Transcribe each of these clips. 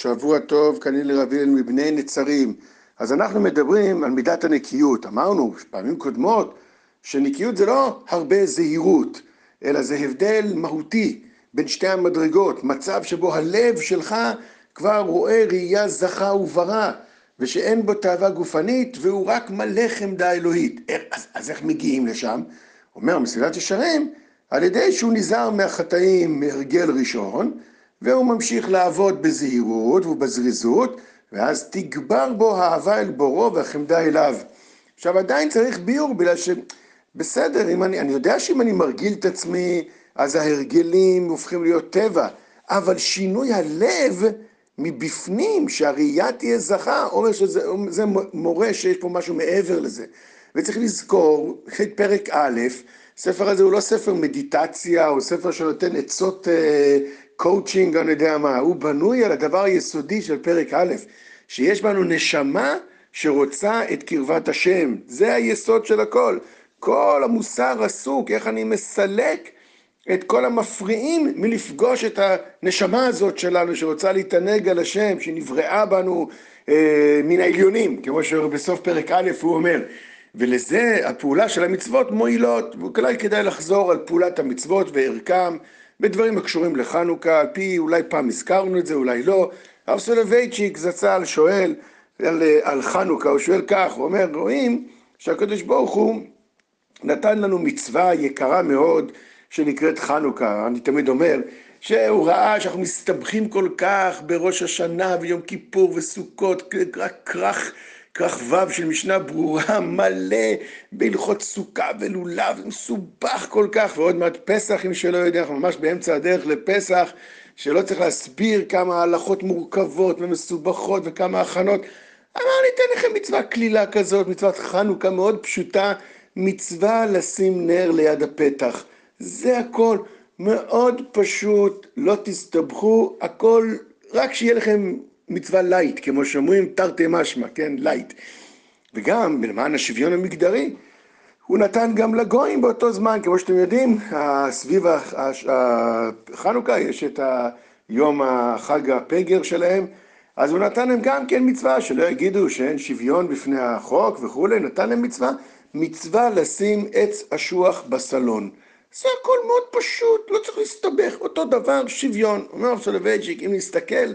שבוע טוב, כנראה לרביל מבני נצרים. אז אנחנו מדברים על מידת הנקיות. אמרנו פעמים קודמות שנקיות זה לא הרבה זהירות, אלא זה הבדל מהותי בין שתי המדרגות, מצב שבו הלב שלך כבר רואה ראייה זכה וברא, ושאין בו תאווה גופנית, והוא רק מלא חמדה אלוהית. אז, אז איך מגיעים לשם? אומר מסילת ישרים, על ידי שהוא נזהר מהחטאים מהרגל ראשון, והוא ממשיך לעבוד בזהירות ובזריזות, ואז תגבר בו האהבה אל בורו והחמדה אליו. עכשיו עדיין צריך ביור, בגלל שבסדר, אם אני, אני יודע שאם אני מרגיל את עצמי, אז ההרגלים הופכים להיות טבע, אבל שינוי הלב מבפנים, שהראייה תהיה זכה, אומר שזה מורה שיש פה משהו מעבר לזה. וצריך לזכור את פרק א', הספר הזה הוא לא ספר מדיטציה, או ספר שנותן עצות קואוצ'ינג, אני יודע מה, הוא בנוי על הדבר היסודי של פרק א', שיש בנו נשמה שרוצה את קרבת השם, זה היסוד של הכל. כל המוסר עסוק, איך אני מסלק את כל המפריעים מלפגוש את הנשמה הזאת שלנו שרוצה להתענג על השם, שנבראה בנו אה, מן העליונים, כמו שבסוף פרק א' הוא אומר. ולזה הפעולה של המצוות מועילות, ואולי כדאי לחזור על פעולת המצוות וערכם בדברים הקשורים לחנוכה, על פי, אולי פעם הזכרנו את זה, אולי לא. הרב סולובייצ'יק זצ"ל שואל על, על חנוכה, הוא שואל כך, הוא אומר, רואים שהקדוש ברוך הוא נתן לנו מצווה יקרה מאוד שנקראת חנוכה. אני תמיד אומר שהוא ראה שאנחנו מסתבכים כל כך בראש השנה ויום כיפור וסוכות, רק כרך כרך ו' של משנה ברורה, מלא בהלכות סוכה ולולב, מסובך כל כך, ועוד מעט פסח, אם שלא יודע, אנחנו ממש באמצע הדרך לפסח, שלא צריך להסביר כמה הלכות מורכבות ומסובכות וכמה הכנות. אמר, ניתן לכם מצווה קלילה כזאת, מצוות חנוכה מאוד פשוטה, מצווה לשים נר ליד הפתח. זה הכל. מאוד פשוט, לא תסתבכו, הכל, רק שיהיה לכם מצווה light, כמו שאומרים תרתי משמע, כן, light. וגם, למען השוויון המגדרי, הוא נתן גם לגויים באותו זמן, כמו שאתם יודעים, סביב החנוכה יש את יום החג הפגני שלהם, אז הוא נתן להם גם כן מצווה, שלא יגידו שאין שוויון בפני החוק וכולי, נתן להם מצווה, מצווה לשים עץ אשוח בסלון. זה הכל מאוד פשוט, לא צריך להסתבך, אותו דבר, שוויון. אומר סולובייצ'יק, אם נסתכל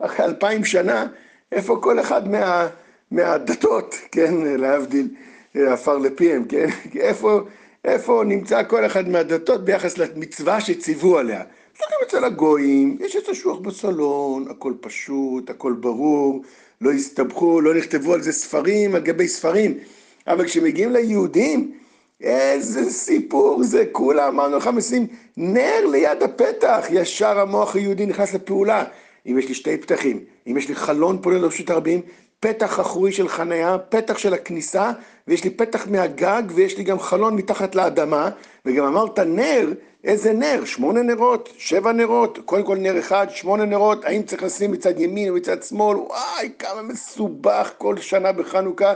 אחרי אלפיים שנה, איפה כל אחד מה, מהדתות, כן, להבדיל, עפר לפיהם, כן, איפה, איפה נמצא כל אחד מהדתות ביחס למצווה שציוו עליה. אז גם אצל הגויים, יש את השוח בסלון, הכל פשוט, הכל ברור, לא הסתבכו, לא נכתבו על זה ספרים על גבי ספרים, אבל כשמגיעים ליהודים, איזה סיפור זה, כולה אמרנו לך משים נר ליד הפתח, ישר המוח היהודי נכנס לפעולה. אם יש לי שתי פתחים, אם יש לי חלון פונה לרשות הרבים, פתח אחורי של חניה, פתח של הכניסה, ויש לי פתח מהגג, ויש לי גם חלון מתחת לאדמה, וגם אמרת נר, איזה נר? שמונה נרות, שבע נרות, קודם כל נר אחד, שמונה נרות, האם צריך לשים מצד ימין או מצד שמאל? וואי, כמה מסובך כל שנה בחנוכה.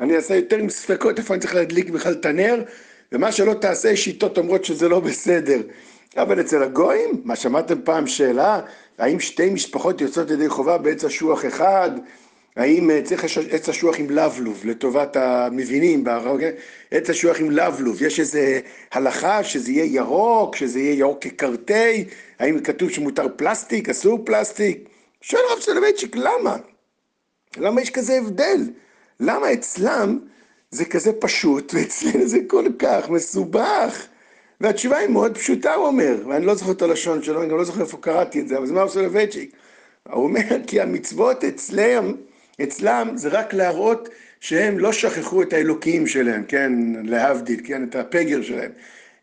אני אעשה יותר עם ספקות איפה אני צריך להדליק בכלל את הנר, ומה שלא תעשה, שיטות אומרות שזה לא בסדר. אבל אצל הגויים, מה שמעתם פעם שאלה, האם שתי משפחות יוצאות ידי חובה בעץ אשוח אחד? האם אה, צריך עץ אשוח עם לבלוב לטובת המבינים, עץ אשוח עם לבלוב, יש איזו הלכה שזה יהיה ירוק, שזה יהיה ירוק כקרטי, האם כתוב שמותר פלסטיק, אסור פלסטיק? שואל רב סולובייצ'יק, למה? למה יש כזה הבדל? למה אצלם זה כזה פשוט ואצלנו זה כל כך מסובך? והתשובה היא מאוד פשוטה, הוא אומר, ואני לא זוכר את הלשון שלו, אני גם לא זוכר איפה קראתי את זה, אבל זה מה סולובייצ'יק. הוא אומר, כי המצוות אצלם, אצלם זה רק להראות שהם לא שכחו את האלוקים שלהם, כן, להבדיל, כן, את הפגר שלהם.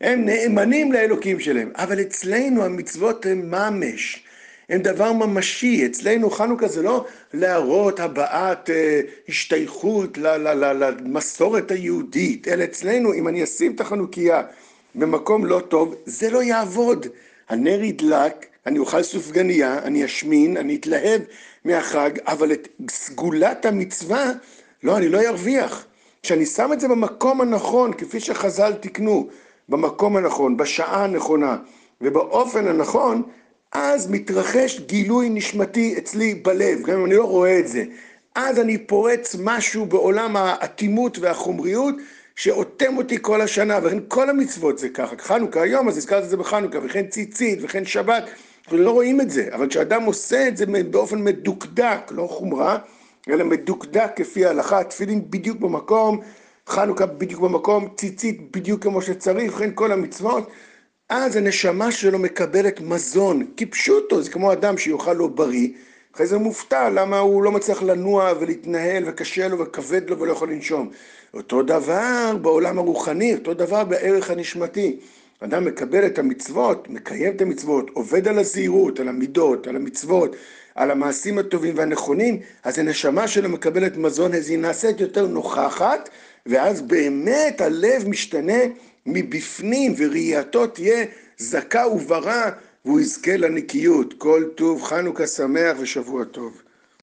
הם נאמנים לאלוקים שלהם, אבל אצלנו המצוות הן ממש, הן דבר ממשי. אצלנו חנוכה זה לא להראות הבעת אה, השתייכות למסורת היהודית, אלא אצלנו, אם אני אשים את החנוכיה במקום לא טוב, זה לא יעבוד. הנר ידלק, אני אוכל סופגניה, אני אשמין, אני אתלהב מהחג, אבל את סגולת המצווה, לא, אני לא ארוויח. כשאני שם את זה במקום הנכון, כפי שחז"ל תיקנו, במקום הנכון, בשעה הנכונה ובאופן הנכון, אז מתרחש גילוי נשמתי אצלי בלב, גם אם אני לא רואה את זה. אז אני פורץ משהו בעולם האטימות והחומריות שאוטם אותי כל השנה, וכן כל המצוות זה ככה. חנוכה היום, אז הזכרת את זה בחנוכה, וכן ציצית, וכן שבת, אנחנו לא רואים את זה, אבל כשאדם עושה את זה באופן מדוקדק, לא חומרה, אלא מדוקדק כפי ההלכה, תפילין בדיוק במקום, חנוכה בדיוק במקום, ציצית בדיוק כמו שצריך, וכן כל המצוות, אז הנשמה שלו מקבלת מזון, כפשוטו, זה כמו אדם שיאכל לו בריא, אחרי זה מופתע למה הוא לא מצליח לנוע ולהתנהל וקשה לו וכבד לו ולא יכול לנשום. אותו דבר בעולם הרוחני, אותו דבר בערך הנשמתי. אדם מקבל את המצוות, מקיים את המצוות, עובד על הזהירות, על המידות, על המצוות, על המעשים הטובים והנכונים, אז הנשמה שלו מקבלת מזון, אז היא נעשית יותר נוכחת, ואז באמת הלב משתנה מבפנים, וראייתו תהיה זכה וברא, והוא יזכה לנקיות. כל טוב, חנוכה שמח ושבוע טוב.